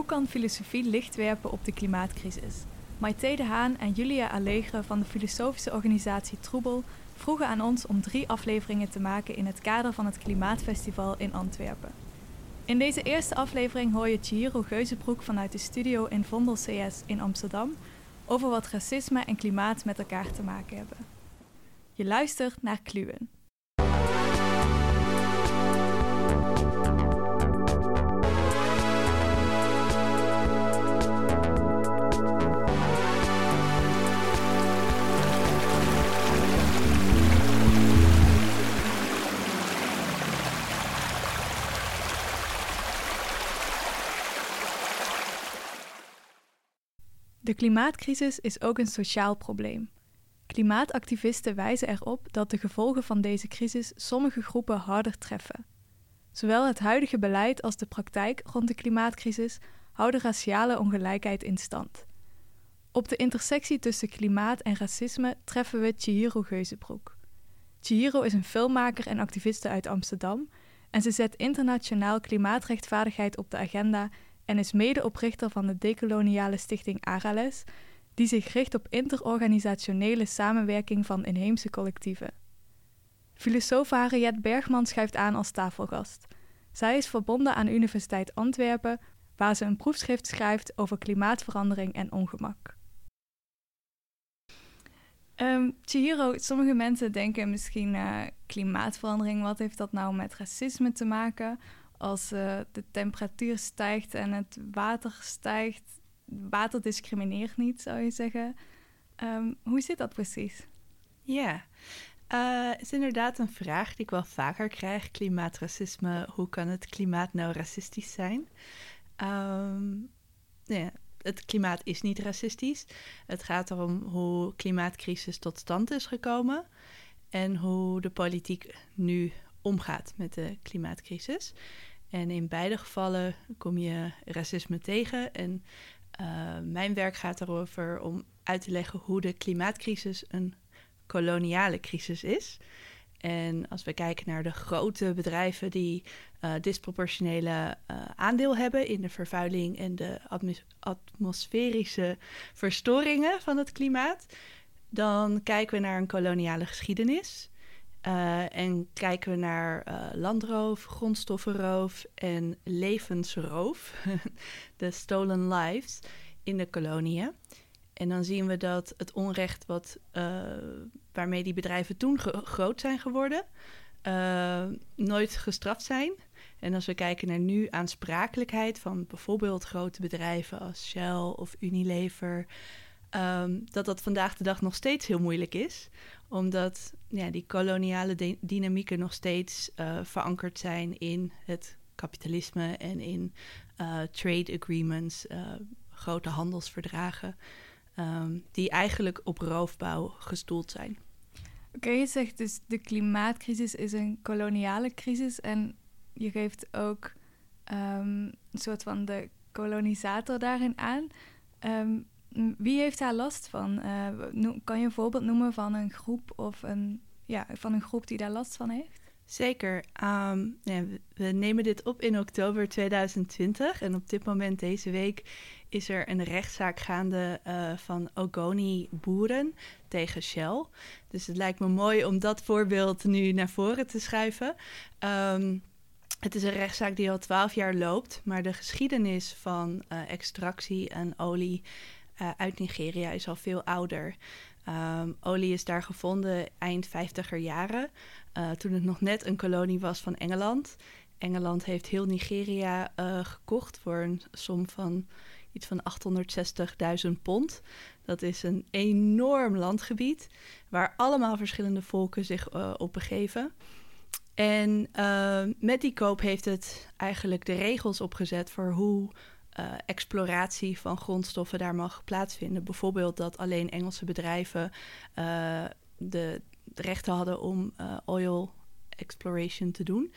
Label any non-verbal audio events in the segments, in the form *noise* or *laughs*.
Hoe kan filosofie licht werpen op de klimaatcrisis? Maite de Haan en Julia Allegre van de filosofische organisatie Troebel vroegen aan ons om drie afleveringen te maken in het kader van het Klimaatfestival in Antwerpen. In deze eerste aflevering hoor je Chihiro Geuzenbroek vanuit de studio in Vondel CS in Amsterdam over wat racisme en klimaat met elkaar te maken hebben. Je luistert naar Kluwen. Klimaatcrisis is ook een sociaal probleem. Klimaatactivisten wijzen erop dat de gevolgen van deze crisis sommige groepen harder treffen. Zowel het huidige beleid als de praktijk rond de klimaatcrisis houden raciale ongelijkheid in stand. Op de intersectie tussen klimaat en racisme treffen we Chihiro Geuzenbroek. Chihiro is een filmmaker en activiste uit Amsterdam en ze zet internationaal klimaatrechtvaardigheid op de agenda en is medeoprichter van de decoloniale stichting Arales, die zich richt op interorganisationele samenwerking van inheemse collectieven. Filosoof Harriet Bergman schuift aan als tafelgast. Zij is verbonden aan Universiteit Antwerpen, waar ze een proefschrift schrijft over klimaatverandering en ongemak. Um, Chihiro, sommige mensen denken misschien uh, klimaatverandering, wat heeft dat nou met racisme te maken? Als uh, de temperatuur stijgt en het water stijgt, water discrimineert niet, zou je zeggen. Um, hoe zit dat precies? Ja, uh, is inderdaad een vraag die ik wel vaker krijg. Klimaatracisme, hoe kan het klimaat nou racistisch zijn? Um, het klimaat is niet racistisch. Het gaat erom hoe klimaatcrisis tot stand is gekomen en hoe de politiek nu omgaat met de klimaatcrisis. En in beide gevallen kom je racisme tegen. En uh, mijn werk gaat erover om uit te leggen hoe de klimaatcrisis een koloniale crisis is. En als we kijken naar de grote bedrijven die uh, disproportionele uh, aandeel hebben in de vervuiling en de atmosferische verstoringen van het klimaat, dan kijken we naar een koloniale geschiedenis. Uh, en kijken we naar uh, landroof, grondstoffenroof en levensroof, *laughs* de stolen lives in de koloniën. En dan zien we dat het onrecht wat, uh, waarmee die bedrijven toen groot zijn geworden, nooit gestraft zijn. En als we kijken naar nu aansprakelijkheid van bijvoorbeeld grote bedrijven als Shell of Unilever, um, dat dat vandaag de dag nog steeds heel moeilijk is omdat ja, die koloniale dynamieken nog steeds uh, verankerd zijn in het kapitalisme en in uh, trade agreements, uh, grote handelsverdragen, um, die eigenlijk op roofbouw gestoeld zijn. Oké, je zegt dus de klimaatcrisis is een koloniale crisis en je geeft ook um, een soort van de kolonisator daarin aan. Wie heeft daar last van? Uh, kan je een voorbeeld noemen van een groep of een, ja, van een groep die daar last van heeft? Zeker. Ja, we nemen dit op in oktober 2020 en op dit moment deze week is er een rechtszaak gaande uh, van Ogoni-boeren tegen Shell. Dus het lijkt me mooi om dat voorbeeld nu naar voren te schuiven. Um, het is een rechtszaak die al twaalf jaar loopt, maar de geschiedenis van uh, extractie en olie uh, uit Nigeria is al veel ouder. Um, olie is daar gevonden eind 50er jaren, uh, toen het nog net een kolonie was van Engeland. Engeland heeft heel Nigeria uh, gekocht voor een som van iets van 860.000 pond. Dat is een enorm landgebied waar allemaal verschillende volken zich uh, op begeven. En met die koop heeft het eigenlijk de regels opgezet voor hoe uh, exploratie van grondstoffen daar mag plaatsvinden. Bijvoorbeeld dat alleen Engelse bedrijven uh, de, rechten hadden om uh, oil exploration te doen.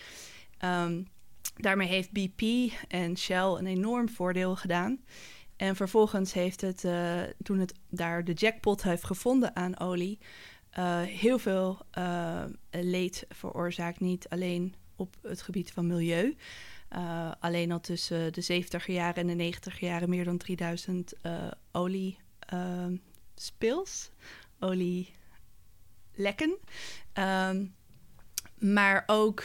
Um, daarmee heeft BP en Shell een enorm voordeel gedaan. En vervolgens heeft het, toen het daar de jackpot heeft gevonden aan olie, heel veel leed veroorzaakt. Niet alleen op het gebied van milieu, uh, alleen al tussen de 70 jaren en de 90 jaren meer dan 3000 uh, olie spills, olielekken. Um, maar ook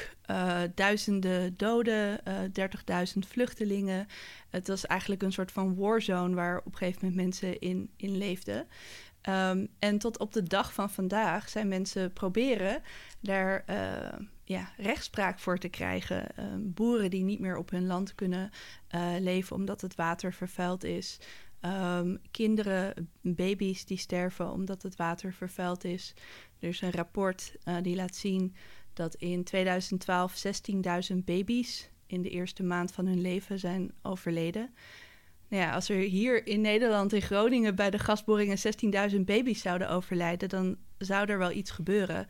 duizenden doden, uh, 30.000 vluchtelingen. Het was eigenlijk een soort van warzone waar op een gegeven moment mensen in, in leefden. Um, en tot op de dag van vandaag zijn mensen proberen daar uh, ja, rechtspraak voor te krijgen. Um, boeren die niet meer op hun land kunnen uh, leven omdat het water vervuild is. Um, kinderen, baby's die sterven omdat het water vervuild is. Er is een rapport uh, die laat zien dat in 2012 16.000 baby's in de eerste maand van hun leven zijn overleden. Nou ja, als er hier in Nederland, in Groningen, bij de gasboringen 16.000 baby's zouden overlijden, dan zou er wel iets gebeuren.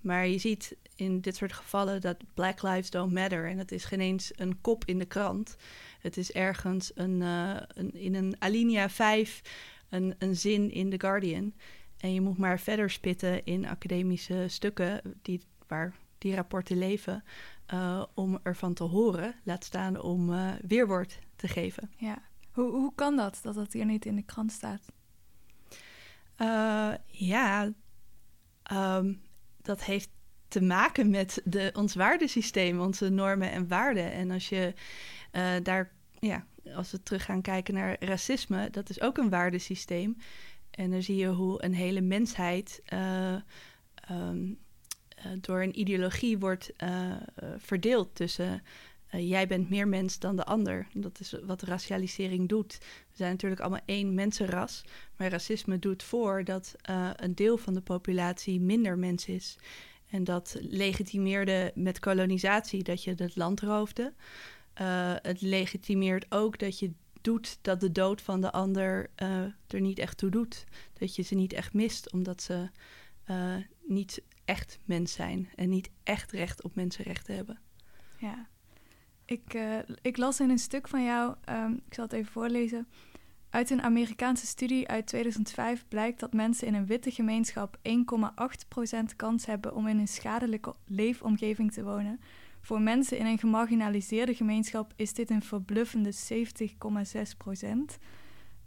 Maar je ziet in dit soort gevallen dat Black Lives Don't Matter. En het is geen eens een kop in de krant. Het is ergens een, uh, een in een alinea 5 een, een zin in The Guardian. En je moet maar verder spitten in academische stukken die, waar die rapporten leven, uh, om ervan te horen, laat staan om uh, weerwoord te geven. Ja, hoe, hoe kan dat, dat dat hier niet in de krant staat? Uh, ja, um, dat heeft te maken met de, ons waardesysteem, onze normen en waarden. En als je daar, ja, als we terug gaan kijken naar racisme, dat is ook een waardesysteem. En dan zie je hoe een hele mensheid um, uh, door een ideologie wordt verdeeld tussen jij bent meer mens dan de ander. Dat is wat racialisering doet. We zijn natuurlijk allemaal één mensenras, maar racisme doet voor dat een deel van de populatie minder mens is. En dat legitimeerde met kolonisatie dat je het land roofde. het legitimeert ook dat je doet dat de dood van de ander er niet echt toe doet. Dat je ze niet echt mist, omdat ze niet echt mens zijn en niet echt recht op mensenrechten hebben. Ja, ik, uh, ik las in een stuk van jou, um, ik zal het even voorlezen. Uit een Amerikaanse studie uit 2005 blijkt dat mensen in een witte gemeenschap 1,8% kans hebben om in een schadelijke leefomgeving te wonen. Voor mensen in een gemarginaliseerde gemeenschap is dit een verbluffende 70,6%.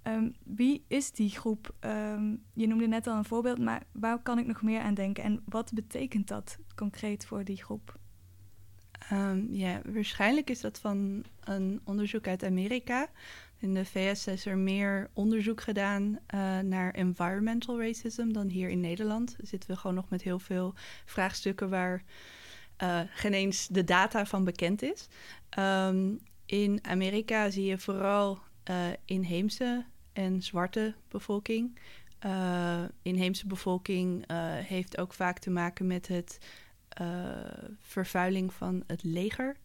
Um, wie is die groep? Um, je noemde net al een voorbeeld, maar waar kan ik nog meer aan denken? En wat betekent dat concreet voor die groep? Um, ja, waarschijnlijk is dat van een onderzoek uit Amerika. In de VS is er meer onderzoek gedaan uh, naar environmental racism dan hier in Nederland. Zitten we gewoon nog met heel veel vraagstukken waar uh, geen eens de data van bekend is. in Amerika zie je vooral uh, inheemse en zwarte bevolking. Inheemse bevolking heeft ook vaak te maken met het vervuiling van het leger.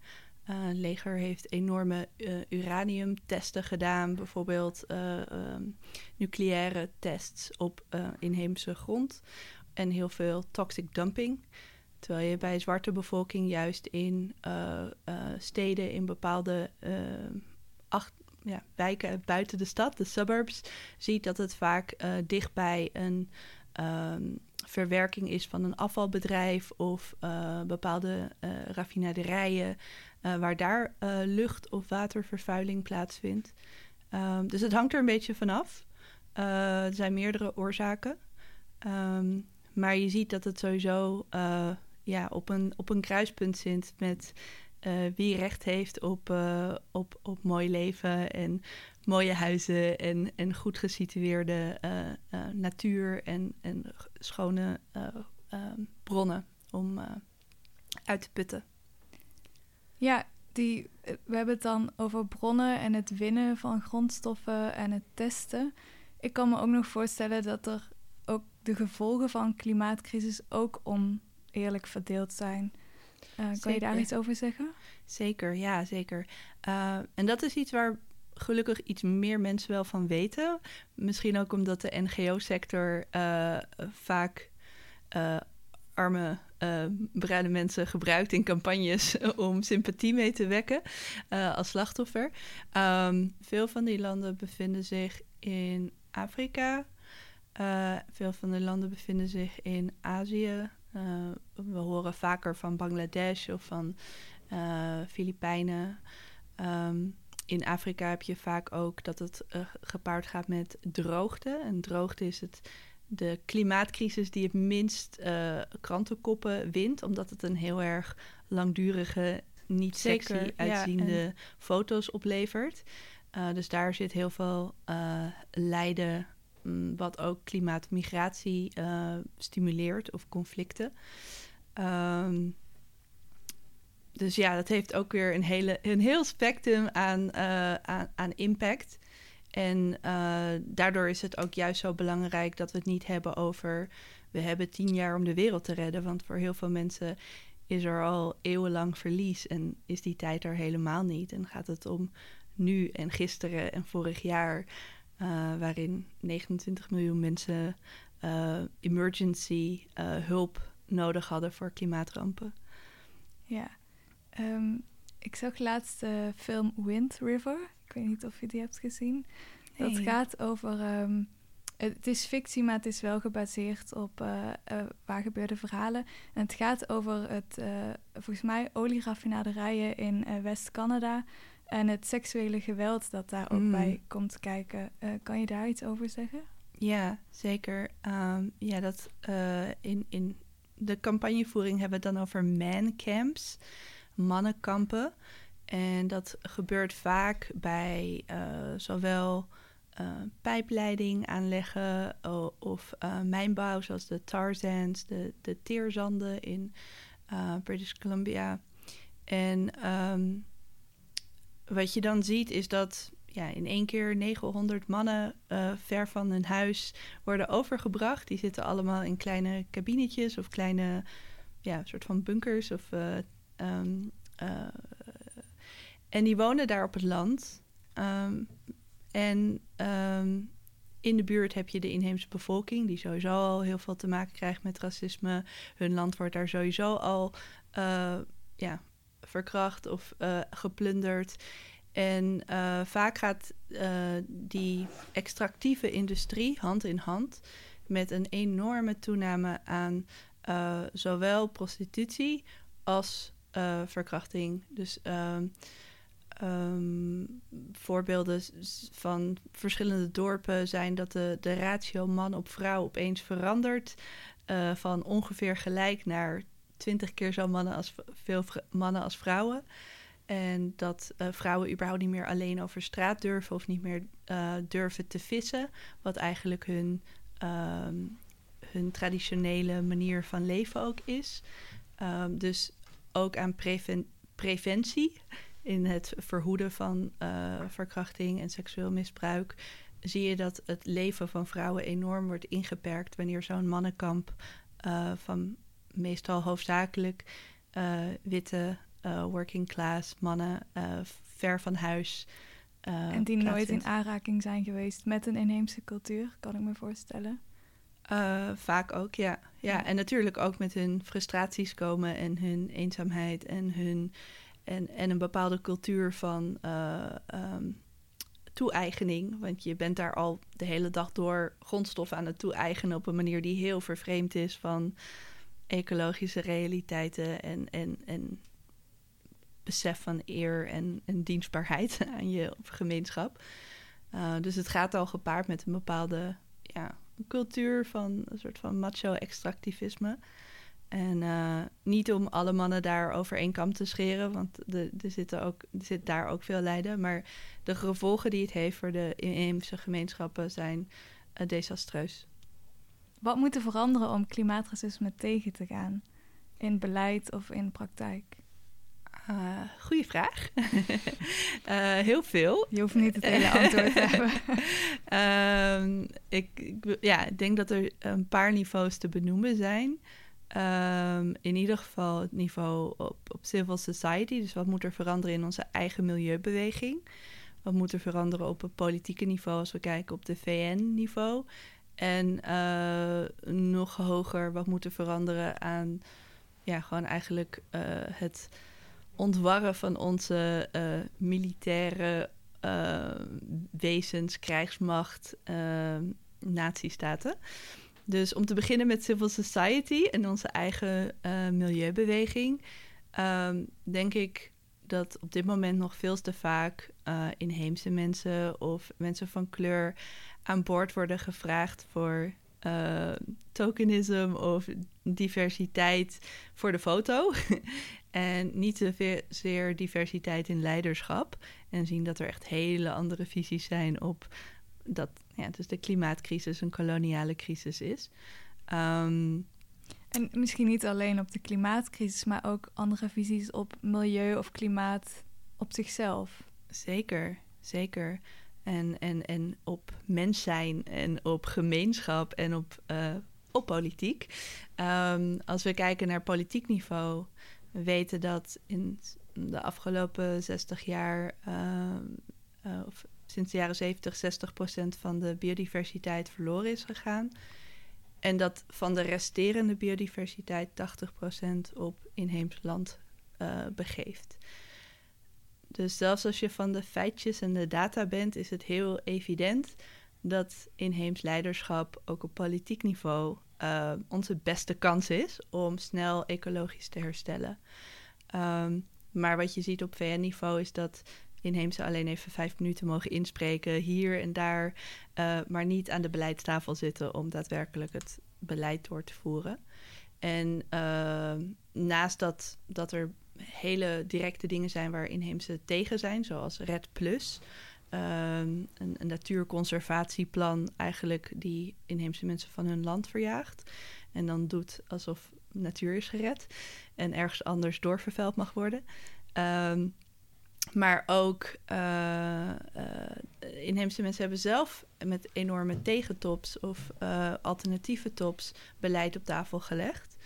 het leger heeft enorme uraniumtesten gedaan, bijvoorbeeld um, nucleaire tests op inheemse grond en heel veel toxic dumping. Terwijl je bij zwarte bevolking juist in steden in bepaalde ja, wijken buiten de stad, de suburbs, ziet dat het vaak dichtbij een um, verwerking is van een afvalbedrijf of uh, bepaalde uh, raffinaderijen, waar daar lucht- of watervervuiling plaatsvindt. Um, dus het hangt er een beetje vanaf. er zijn meerdere oorzaken. Um, maar je ziet dat het sowieso ja, op, een, op een kruispunt zit met uh, wie recht heeft op, uh, op, op mooi leven en mooie huizen en, en goed gesitueerde uh, natuur en, en schone bronnen om uit te putten. Ja, die, we hebben het dan over bronnen en het winnen van grondstoffen en het testen. Ik kan me ook nog voorstellen dat er ook de gevolgen van klimaatcrisis ook oneerlijk verdeeld zijn. Uh, kan je daar iets over zeggen? Zeker, ja, zeker. Uh, en dat is iets waar gelukkig iets meer mensen wel van weten. Misschien ook omdat de NGO-sector uh, vaak arme bruine mensen gebruikt in campagnes *laughs* om sympathie mee te wekken als slachtoffer. Um, veel van die landen bevinden zich in Afrika. veel van de landen bevinden zich in Azië, uh, we horen vaker van Bangladesh of van uh, Filipijnen. Ehm, in Afrika heb je vaak ook dat het gepaard gaat met droogte. En droogte is het, de klimaatcrisis die het minst krantenkoppen wint, omdat het een heel erg langdurige, niet sexy uitziende foto's oplevert. dus daar zit heel veel lijden wat ook klimaatmigratie uh, stimuleert of conflicten. Ehm, dus ja, dat heeft ook weer een, hele, een heel spectrum aan, uh, aan, aan, impact. En uh, daardoor is het ook juist zo belangrijk dat we het niet hebben over... we hebben tien jaar om de wereld te redden. Want voor heel veel mensen is er al eeuwenlang verlies en is die tijd er helemaal niet. En gaat het om nu en gisteren en vorig jaar... Uh, waarin 29 miljoen mensen uh, emergency uh, hulp nodig hadden voor klimaatrampen. Ja, um, ik zag laatst de film Wind River. Ik weet niet of je die hebt gezien. Nee. Dat gaat over. Um, het is fictie, maar het is wel gebaseerd op uh, waar gebeurde verhalen. En het gaat over het, volgens mij, olieraffinaderijen in West-Canada. En het seksuele geweld dat daar ook bij mm. komt kijken. Uh, kan je daar iets over zeggen? Ja, zeker. Um, ja, dat uh, in, in de campagnevoering hebben we het dan over mancamps, mannenkampen. En dat gebeurt vaak bij uh, zowel pijpleiding aanleggen of mijnbouw, zoals de tar sands, de, de teerzanden in British Columbia. En um, wat je dan ziet is dat ja, in één keer 900 mannen uh, ver van hun huis worden overgebracht. Die zitten allemaal in kleine kabinetjes of kleine ja, soort van bunkers. Of, uh, um, uh, en die wonen daar op het land. Um, en um, in de buurt heb je de inheemse bevolking, die sowieso al heel veel te maken krijgt met racisme. Hun land wordt daar sowieso al ja, verkracht of uh, geplunderd. En uh, vaak gaat uh, die extractieve industrie hand in hand met een enorme toename aan zowel prostitutie als verkrachting. Dus um, um, voorbeelden van verschillende dorpen zijn dat de, de ratio man op vrouw opeens verandert. van ongeveer gelijk naar twintig keer zo mannen als, veel mannen als vrouwen. En dat uh, vrouwen überhaupt niet meer alleen over straat durven of niet meer uh, durven te vissen. Wat eigenlijk hun, um, hun traditionele manier van leven ook is. Um, dus ook aan preven preventie in het verhoeden van uh, verkrachting en seksueel misbruik. Zie je dat het leven van vrouwen enorm wordt ingeperkt wanneer zo'n mannenkamp van meestal hoofdzakelijk uh, witte uh, working class mannen uh, ver van huis. en die nooit in aanraking zijn geweest met een inheemse cultuur, kan ik me voorstellen. vaak ook, ja. ja. En natuurlijk ook met hun frustraties komen en hun eenzaamheid en hun en, en een bepaalde cultuur van um, toe-eigening. Want je bent daar al de hele dag door grondstoffen aan het toe-eigenen op een manier die heel vervreemd is van ecologische realiteiten en, en, en besef van eer en, en dienstbaarheid *laughs* aan je gemeenschap. Uh, dus het gaat al gepaard met een bepaalde ja, cultuur van een soort van macho-extractivisme. En uh, niet om alle mannen daar over één kam te scheren, want er zit, ook, er zit daar ook veel lijden. Maar de gevolgen die het heeft voor de inheemse gemeenschappen zijn uh, desastreus. Wat moet er veranderen om klimaatracisme tegen te gaan? In beleid of in praktijk? Uh, goeie vraag. uh, *laughs* heel veel. Je hoeft niet het hele antwoord te *laughs* hebben. uh, ik, ik, ja, ik denk dat er een paar niveaus te benoemen zijn. Um, in ieder geval het niveau op, op civil society. Dus wat moet er veranderen in onze eigen milieubeweging? Wat moet er veranderen op het politieke niveau als we kijken op de VN-niveau? En uh, nog hoger wat moeten veranderen aan ja, gewoon eigenlijk uh, het ontwarren van onze uh, militaire wezens, krijgsmacht, natiestaten. Dus om te beginnen met civil society en onze eigen milieubeweging. ehm, denk ik dat op dit moment nog veel te vaak inheemse mensen of mensen van kleur aan boord worden gevraagd voor uh, tokenism of diversiteit voor de foto. *laughs* en niet zozeer diversiteit in leiderschap. En zien dat er echt hele andere visies zijn op dat ja, dus de klimaatcrisis een koloniale crisis is. Ehm, en misschien niet alleen op de klimaatcrisis, maar ook andere visies op milieu of klimaat op zichzelf. Zeker, zeker. En, en, en op mens zijn en op gemeenschap en op, uh, op politiek. Um, als we kijken naar politiek niveau, we weten dat in de afgelopen 60 jaar, uh, uh, of sinds de jaren 70, 60% van de biodiversiteit verloren is gegaan. En dat van de resterende biodiversiteit 80% op inheems land uh, begeeft. Dus zelfs als je van de feitjes en de data bent, is het heel evident dat inheems leiderschap ook op politiek niveau uh, onze beste kans is om snel ecologisch te herstellen. Um, maar wat je ziet op VN-niveau is dat inheemse alleen even vijf minuten mogen inspreken hier en daar, uh, maar niet aan de beleidstafel zitten om daadwerkelijk het beleid door te voeren. En uh, naast dat, dat er hele directe dingen zijn waar inheemse tegen zijn, zoals Red Plus. Um, een, een, natuurconservatieplan eigenlijk die inheemse mensen van hun land verjaagt. En dan doet alsof natuur is gered en ergens anders doorvervuild mag worden. Um, maar ook uh, uh, inheemse mensen hebben zelf met enorme tegentops of uh, alternatieve tops beleid op tafel gelegd.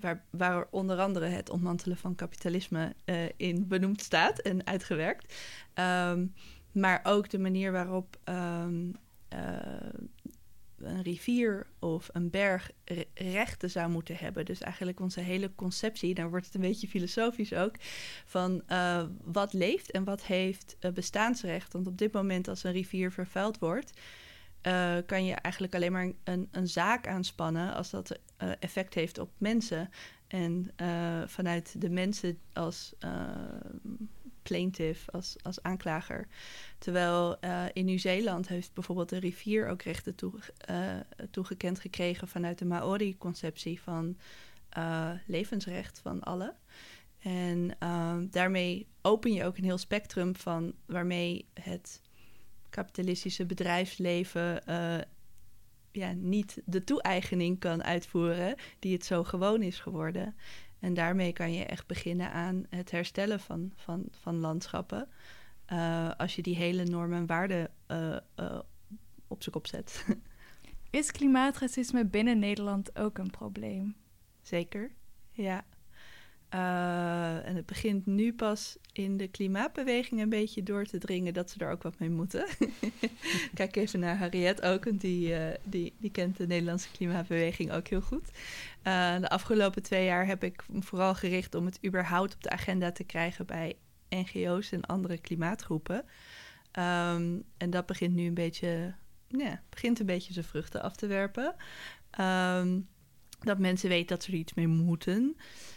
Waar, waar onder andere het ontmantelen van kapitalisme in benoemd staat en uitgewerkt. Um, maar ook de manier waarop um, een rivier of een berg rechten zou moeten hebben. Dus eigenlijk onze hele conceptie, daar wordt het een beetje filosofisch ook, van wat leeft en wat heeft bestaansrecht. Want op dit moment als een rivier vervuild wordt, uh, kan je eigenlijk alleen maar een, een zaak aanspannen als dat effect heeft op mensen. En vanuit de mensen als plaintiff, als, als aanklager. Terwijl in Nieuw-Zeeland heeft bijvoorbeeld de rivier ook rechten toe, toegekend gekregen vanuit de Maori-conceptie van levensrecht van allen. En daarmee open je ook een heel spectrum van waarmee het kapitalistische bedrijfsleven ja, niet de toe-eigening kan uitvoeren die het zo gewoon is geworden. En daarmee kan je echt beginnen aan het herstellen van, van, van landschappen. Uh, als je die hele normen en waarden uh, uh, op zijn kop zet. *laughs* Is klimaatracisme binnen Nederland ook een probleem? Zeker, ja. En het begint nu pas in de klimaatbeweging een beetje door te dringen dat ze er ook wat mee moeten. *laughs* Kijk even naar Harriet ook, die, die, die kent de Nederlandse klimaatbeweging ook heel goed. Uh, de afgelopen twee jaar heb ik vooral gericht om het überhaupt op de agenda te krijgen bij NGO's en andere klimaatgroepen. Um, en dat begint nu een beetje, begint een beetje zijn vruchten af te werpen. Um, dat mensen weten dat ze er iets mee moeten.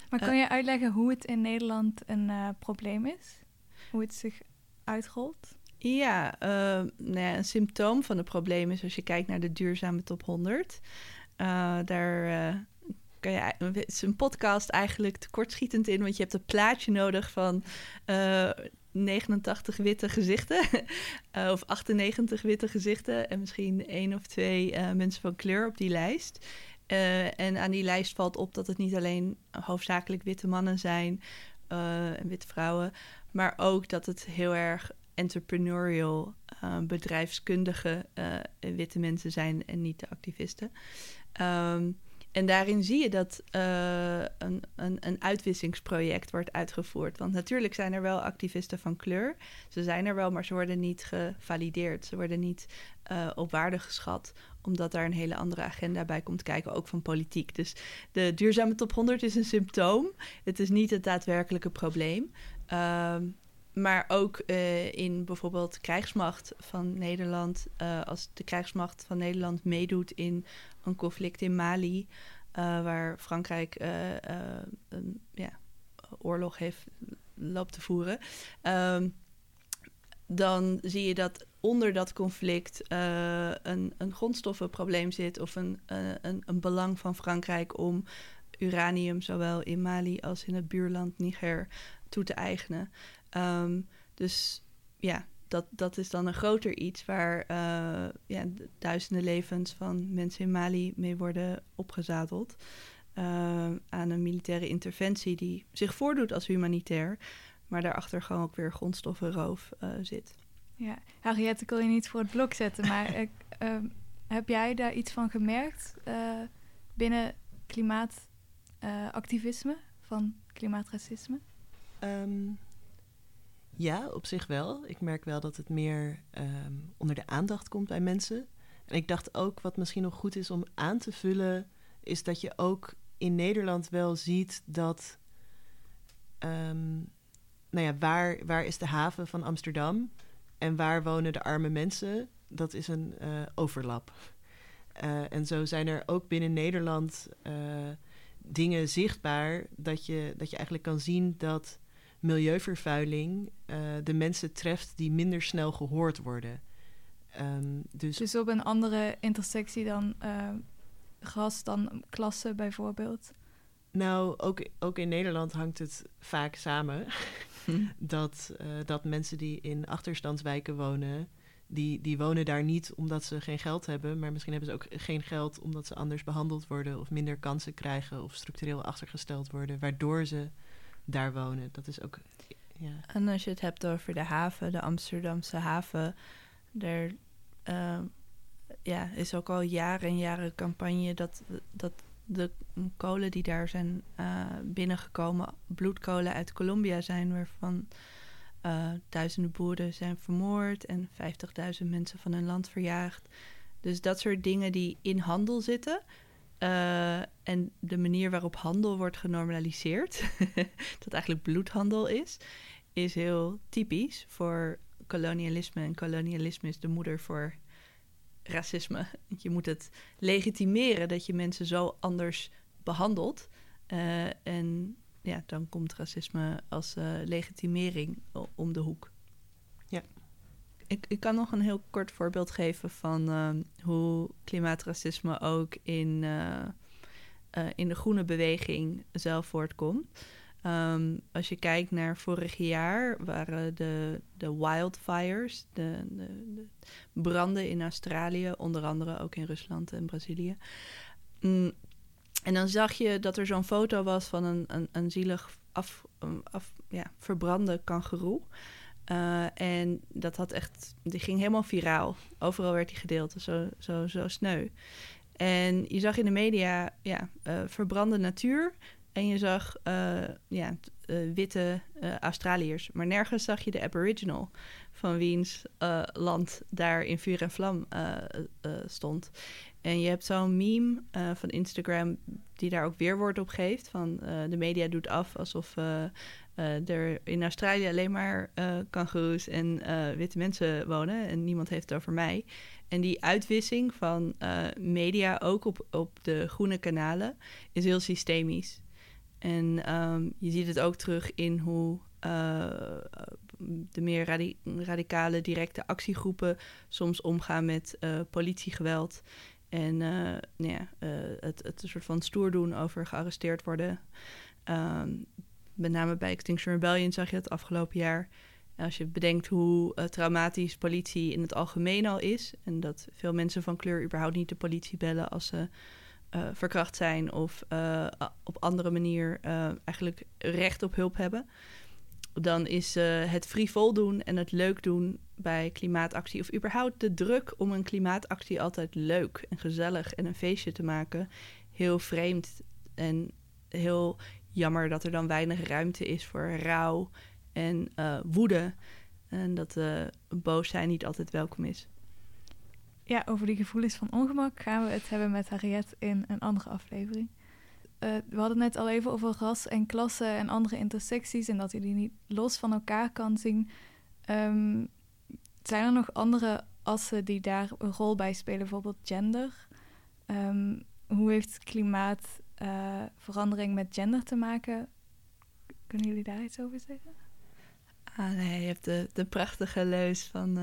Maar kan uh, je uitleggen hoe het in Nederland een uh, probleem is? Hoe het zich uitrolt? Ja, uh, nou ja, een symptoom van het probleem is als je kijkt naar de duurzame top 100. daar kan je, het is een podcast eigenlijk tekortschietend in, want je hebt een plaatje nodig van uh, eh, 89 witte gezichten uh, *laughs* of 98 witte gezichten en misschien één of twee uh, mensen van kleur op die lijst. En aan die lijst valt op dat het niet alleen hoofdzakelijk witte mannen zijn en witte vrouwen, maar ook dat het heel erg entrepreneurial, bedrijfskundige witte mensen zijn en niet de activisten. Um, en daarin zie je dat uh, een, een, een uitwissingsproject wordt uitgevoerd. Want natuurlijk zijn er wel activisten van kleur. Ze zijn er wel, maar ze worden niet gevalideerd. Ze worden niet uh, op waarde geschat, omdat daar een hele andere agenda bij komt kijken, ook van politiek. Dus de duurzame top 100 is een symptoom. Het is niet het daadwerkelijke probleem. Uh, maar ook uh, in bijvoorbeeld krijgsmacht van Nederland. Uh, als de krijgsmacht van Nederland meedoet in een conflict in Mali, uh, waar Frankrijk een ja, oorlog heeft loopt te voeren. Ehm, dan zie je dat onder dat conflict een, een grondstoffenprobleem zit of een, een, een, belang van Frankrijk om uranium zowel in Mali als in het buurland Niger toe te eigenen. Um, dus ja, dat, dat is dan een groter iets waar uh, ja, duizenden levens van mensen in Mali mee worden opgezadeld. aan een militaire interventie die zich voordoet als humanitair, maar daarachter gewoon ook weer grondstoffenroof zit. Ja, Harriet, ik wil je niet voor het blok zetten, maar *laughs* ik, uh, heb jij daar iets van gemerkt uh, binnen klimaatactivisme, uh, van klimaatracisme? Um, ja, op zich wel. Ik merk wel dat het meer um, onder de aandacht komt bij mensen. En ik dacht ook, wat misschien nog goed is om aan te vullen, is dat je ook in Nederland wel ziet dat. Um, nou ja, waar, waar is de haven van Amsterdam? En waar wonen de arme mensen? Dat is een uh, overlap. Uh, en zo zijn er ook binnen Nederland uh, dingen zichtbaar dat je, dat je eigenlijk kan zien dat milieuvervuiling de mensen treft die minder snel gehoord worden. Um, dus... dus op een andere intersectie dan ras, dan klasse bijvoorbeeld? Nou, ook, ook in Nederland hangt het vaak samen. *laughs* *laughs* dat, uh, dat mensen die in achterstandswijken wonen, die, die wonen daar niet omdat ze geen geld hebben, maar misschien hebben ze ook geen geld omdat ze anders behandeld worden of minder kansen krijgen of structureel achtergesteld worden, waardoor ze daar wonen. Dat is ook. Ja. En als je het hebt over de haven, de Amsterdamse haven, daar uh, ja, is ook al jaren en jaren campagne dat, dat de kolen die daar zijn uh, binnengekomen, bloedkolen uit Colombia zijn, waarvan uh, duizenden boeren zijn vermoord en 50.000 mensen van hun land verjaagd. Dus dat soort dingen die in handel zitten. Uh, en de manier waarop handel wordt genormaliseerd, *laughs* dat eigenlijk bloedhandel is, is heel typisch voor kolonialisme. En kolonialisme is de moeder voor racisme. Je moet het legitimeren dat je mensen zo anders behandelt. Uh, en ja, dan komt racisme als uh, legitimering om de hoek. Ik, ik kan nog een heel kort voorbeeld geven van uh, hoe klimaatracisme ook in, in de groene beweging zelf voortkomt. Um, als je kijkt naar vorig jaar, waren de, de wildfires, de, de, de, branden in Australië, onder andere ook in Rusland en Brazilië. Mm, en dan zag je dat er zo'n foto was van een, een, een zielig af, af, ja, verbrande kangeroe. Uh, en dat had echt, die ging helemaal viraal. Overal werd die gedeeld, zo, zo, zo sneu. En je zag in de media, ja, uh, verbrande natuur. En je zag uh, ja, witte Australiërs. Maar nergens zag je de Aboriginal van wiens land daar in vuur en vlam stond. En je hebt zo'n meme van Instagram die daar ook weerwoord op geeft. Van de media doet af alsof er in Australië alleen maar kangoeroes en witte mensen wonen. En niemand heeft het over mij. En die uitwissing van media ook op, op de groene kanalen is heel systemisch. En um, je ziet het ook terug in hoe uh, de meer radi radicale directe actiegroepen soms omgaan met uh, politiegeweld. En uh, nou ja, het, het soort van stoer doen over gearresteerd worden. Um, met name bij Extinction Rebellion zag je het afgelopen jaar. Als je bedenkt hoe traumatisch politie in het algemeen al is. En dat veel mensen van kleur überhaupt niet de politie bellen als ze uh, verkracht zijn of uh, op andere manier eigenlijk recht op hulp hebben, dan is het frivol doen en het leuk doen bij klimaatactie of überhaupt de druk om een klimaatactie altijd leuk en gezellig en een feestje te maken heel vreemd en heel jammer dat er dan weinig ruimte is voor rouw en woede en dat boos zijn niet altijd welkom is. Ja, over die gevoelens van ongemak gaan we het hebben met Harriet in een andere aflevering. Uh, we hadden net al even over ras en klasse en andere intersecties en dat je die niet los van elkaar kan zien. Um, zijn er nog andere assen die daar een rol bij spelen, bijvoorbeeld gender? Um, hoe heeft klimaatverandering uh, met gender te maken? Kunnen jullie daar iets over zeggen? Ah nee, je hebt de, de prachtige leus van...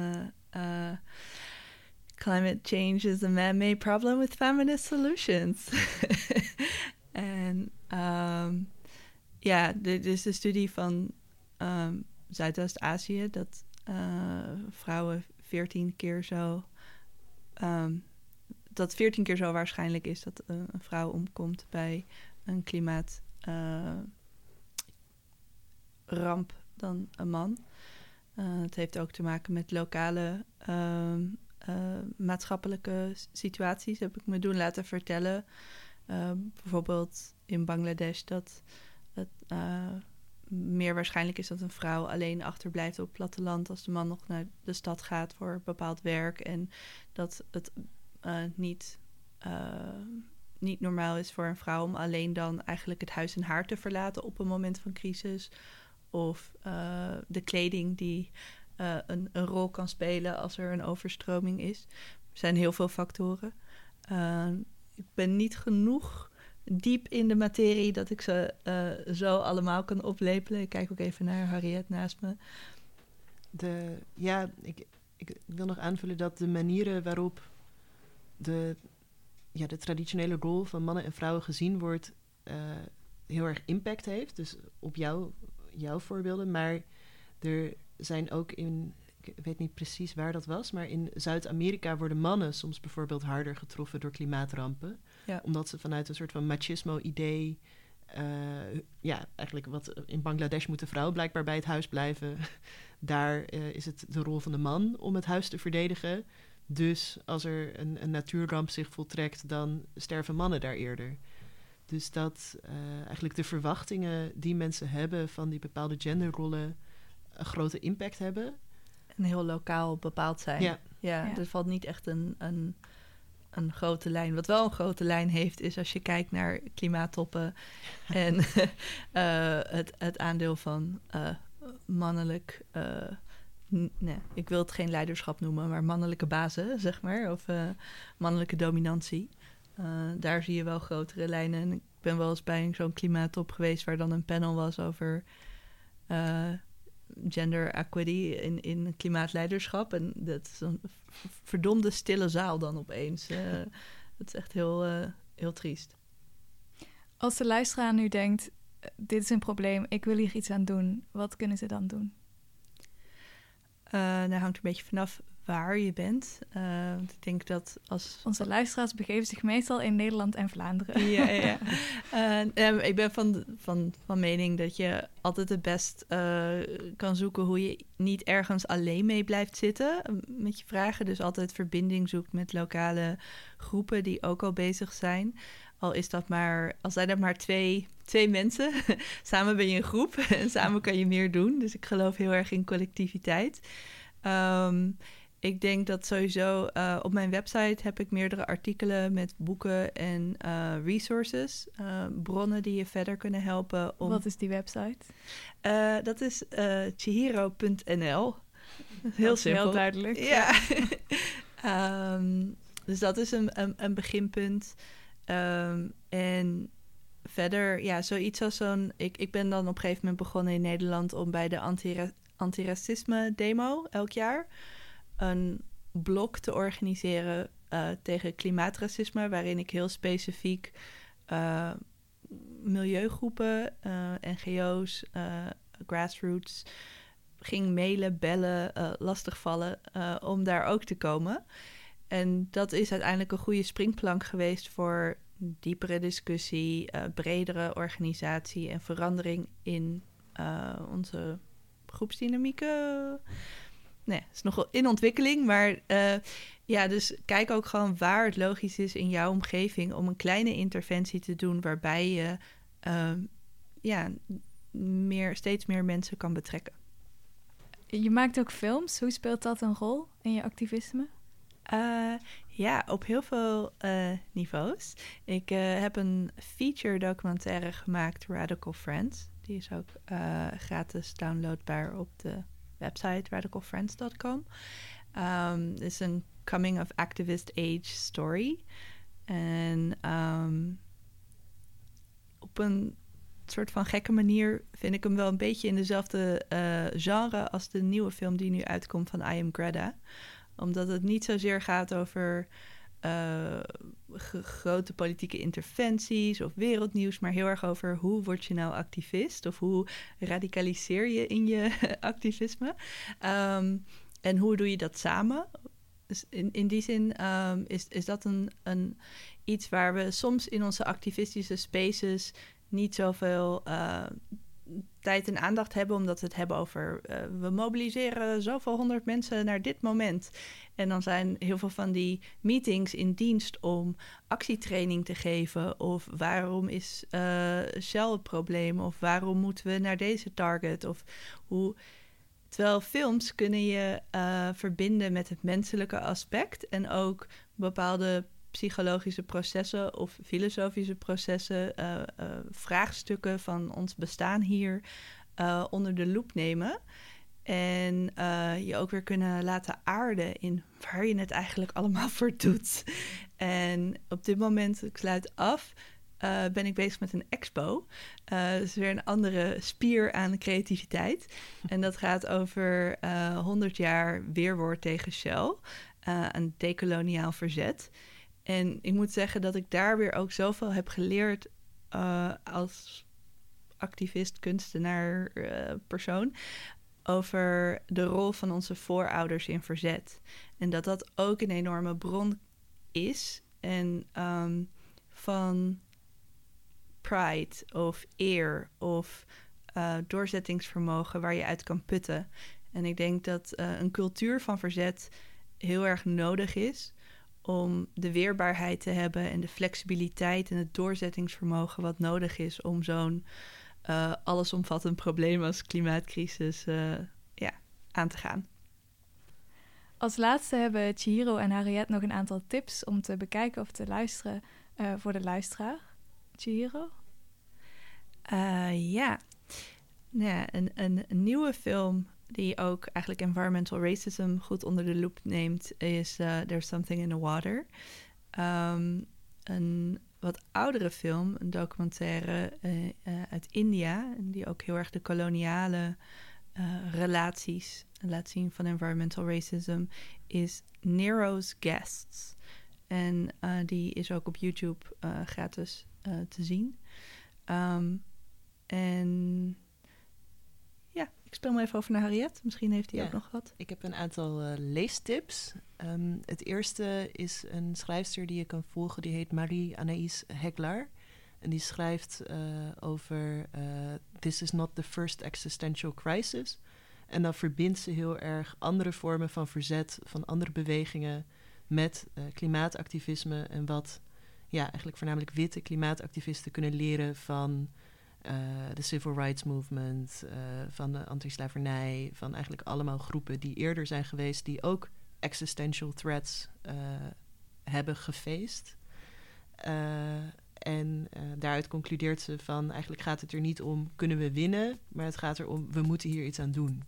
Uh, climate change is a man-made problem with feminist solutions. *laughs* en um, ja, dit is de studie van um, Zuidoost-Azië... dat vrouwen veertien keer zo... Um, dat veertien keer zo waarschijnlijk is dat uh, een vrouw omkomt bij een klimaat ramp dan een man. Uh, het heeft ook te maken met lokale uh, maatschappelijke situaties, heb ik me doen laten vertellen. Ehm, bijvoorbeeld in Bangladesh dat het eh, meer waarschijnlijk is dat een vrouw alleen achterblijft op het platteland als de man nog naar de stad gaat voor bepaald werk. En dat het eh, niet niet normaal is voor een vrouw om alleen dan eigenlijk het huis en haar te verlaten op een moment van crisis. Of uh, de kleding die een, een, rol kan spelen als er een overstroming is. Er zijn heel veel factoren. Uh, ik ben niet genoeg diep in de materie dat ik ze zo allemaal kan oplepelen. Ik kijk ook even naar Harriet naast me. De, ja, ik, ik wil nog aanvullen dat de manieren waarop de ja, de traditionele rol van mannen en vrouwen gezien wordt, uh, heel erg impact heeft. Dus op jou, jouw voorbeelden. Maar er zijn ook in, ik weet niet precies waar dat was, maar in Zuid-Amerika worden mannen soms bijvoorbeeld harder getroffen door klimaatrampen. Ja. Omdat ze vanuit een soort van machismo-idee. Uh, ja, eigenlijk wat in Bangladesh moet de vrouw blijkbaar bij het huis blijven. *laughs* Daar uh, is het de rol van de man om het huis te verdedigen. Dus als er een, een natuurramp zich voltrekt, dan sterven mannen daar eerder. Dus dat uh, eigenlijk de verwachtingen die mensen hebben van die bepaalde genderrollen een grote impact hebben. En heel lokaal bepaald zijn. Ja, ja, er valt niet echt een, een, een grote lijn. Wat wel een grote lijn heeft, is als je kijkt naar klimaattoppen *laughs* en uh, *laughs* het, het aandeel van uh, mannelijk nee, ik wil het geen leiderschap noemen, maar mannelijke bazen, zeg maar, of uh, mannelijke dominantie. Uh, daar zie je wel grotere lijnen. En ik ben wel eens bij zo'n klimaattop geweest waar dan een panel was over uh, gender equity in, in klimaatleiderschap. En dat is een verdomde stille zaal dan opeens. dat is echt heel, heel triest. Als de luisteraar nu denkt, dit is een probleem, ik wil hier iets aan doen, wat kunnen ze dan doen? Uh, daar hangt een beetje vanaf waar je bent. Uh, ik denk dat als... Onze luisteraars begeven zich meestal in Nederland en Vlaanderen. Ja, ja. uh, *laughs* ik ben van, van, van mening dat je altijd het best kan zoeken hoe je niet ergens alleen mee blijft zitten met je vragen. Dus altijd verbinding zoekt met lokale groepen die ook al bezig zijn. Al is dat maar, al zijn er maar twee, twee mensen. *laughs* samen ben je een groep *laughs* en samen kan je meer doen. Dus ik geloof heel erg in collectiviteit. Um, ik denk dat sowieso uh, op mijn website heb ik meerdere artikelen met boeken en uh, resources, uh, bronnen die je verder kunnen helpen. Om... Wat is die website? dat is chihiro.nl. *laughs* Heel simpel. Heel duidelijk. Ja. um, dus dat is een, een, een beginpunt. Um, en verder, ja, zoiets als zo'n... Ik, ik ben dan op een gegeven moment begonnen in Nederland... om bij de anti antiracisme demo elk jaar... een blok te organiseren uh, tegen klimaatracisme... waarin ik heel specifiek uh, milieugroepen, uh, NGO's, grassroots... ging mailen, bellen, lastigvallen om daar ook te komen... En dat is uiteindelijk een goede springplank geweest voor diepere discussie, uh, bredere organisatie en verandering in uh, onze groepsdynamieken. Nee, is nog in ontwikkeling, maar uh, ja, dus kijk ook gewoon waar het logisch is in jouw omgeving om een kleine interventie te doen waarbij je ja, meer, steeds meer mensen kan betrekken. Je maakt ook films. Hoe speelt dat een rol in je activisme? Uh, ja, op heel veel uh, niveaus. Ik uh, heb een feature documentaire gemaakt, Radical Friends. Die is ook gratis downloadbaar op de website radicalfriends.com. Um, het is een coming of activist age story. En um, op een soort van gekke manier vind ik hem wel een beetje in dezelfde genre als de nieuwe film die nu uitkomt van I Am Greta. Omdat het niet zozeer gaat over uh, grote politieke interventies of wereldnieuws, maar heel erg over hoe word je nou activist of hoe radicaliseer je in je *laughs* activisme. Um, en hoe doe je dat samen? Dus in, in die zin um, is, is dat een, een, iets waar we soms in onze activistische spaces niet zoveel uh, tijd en aandacht hebben, omdat we het hebben over uh, we mobiliseren zoveel honderd mensen naar dit moment. En dan zijn heel veel van die meetings in dienst om actietraining te geven. Of waarom is uh, Shell het probleem? Of waarom moeten we naar deze target? Of hoe. Terwijl films kunnen je uh, verbinden met het menselijke aspect en ook bepaalde psychologische processen of filosofische processen, uh, uh, vraagstukken van ons bestaan hier uh, onder de loep nemen. En je ook weer kunnen laten aarden in waar je het eigenlijk allemaal *laughs* voor doet. En op dit moment, ik sluit af, ben ik bezig met een expo. dat is weer een andere spier aan creativiteit. En dat gaat over 100 jaar weerwoord tegen Shell. een decoloniaal verzet. En ik moet zeggen dat ik daar weer ook zoveel heb geleerd uh, als activist, kunstenaar, uh, persoon. Over de rol van onze voorouders in verzet. En dat dat ook een enorme bron is. En um, van pride of eer of uh, doorzettingsvermogen waar je uit kan putten. En ik denk dat een cultuur van verzet heel erg nodig is om de weerbaarheid te hebben en de flexibiliteit en het doorzettingsvermogen wat nodig is om zo'n uh, allesomvattend probleem als klimaatcrisis uh, ja, aan te gaan. Als laatste hebben Chihiro en Harriet nog een aantal tips om te bekijken of te luisteren uh, voor de luisteraar. Chihiro? ja. ja een, een, een nieuwe film die ook eigenlijk environmental racism goed onder de loep neemt, is uh, There's Something in the Water. Um, een wat oudere film, een documentaire uh, uh, uit India, die ook heel erg de koloniale relaties laat zien van environmental racism, is Nero's Guests. En die is ook op YouTube gratis te zien. Um, en ik speel me even over naar Harriet. Misschien heeft hij ook nog wat. Ik heb een aantal uh, leestips. Um, het eerste is een schrijfster die je kan volgen. Die heet Marie Anaïs Heglar. En die schrijft uh, over uh, This is not the first existential crisis. En dan verbindt ze heel erg andere vormen van verzet van andere bewegingen met klimaatactivisme. En wat ja, eigenlijk voornamelijk witte klimaatactivisten kunnen leren van de Civil Rights Movement, uh, van de antislavernij, van eigenlijk allemaal groepen die eerder zijn geweest, die ook existential threats uh, hebben gefaced. en daaruit concludeert ze van eigenlijk gaat het er niet om kunnen we winnen, maar het gaat erom we moeten hier iets aan doen.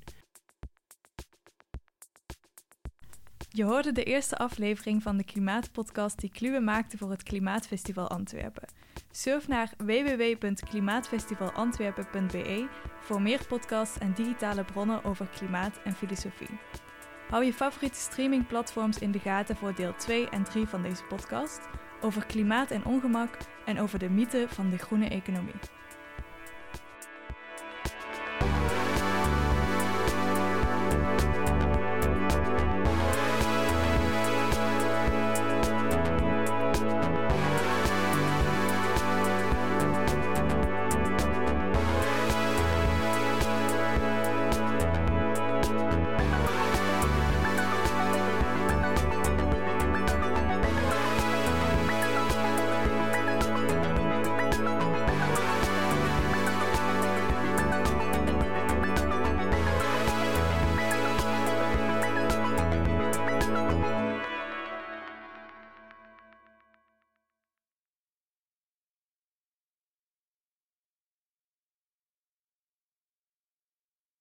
Je hoorde de eerste aflevering van de Klimaatpodcast die Kluwe maakte voor het Klimaatfestival Antwerpen. Surf naar www.klimaatfestivalantwerpen.be voor meer podcasts en digitale bronnen over klimaat en filosofie. Hou je favoriete streamingplatforms in de gaten voor deel 2 en 3 van deze podcast over klimaat en ongemak en over de mythe van de groene economie.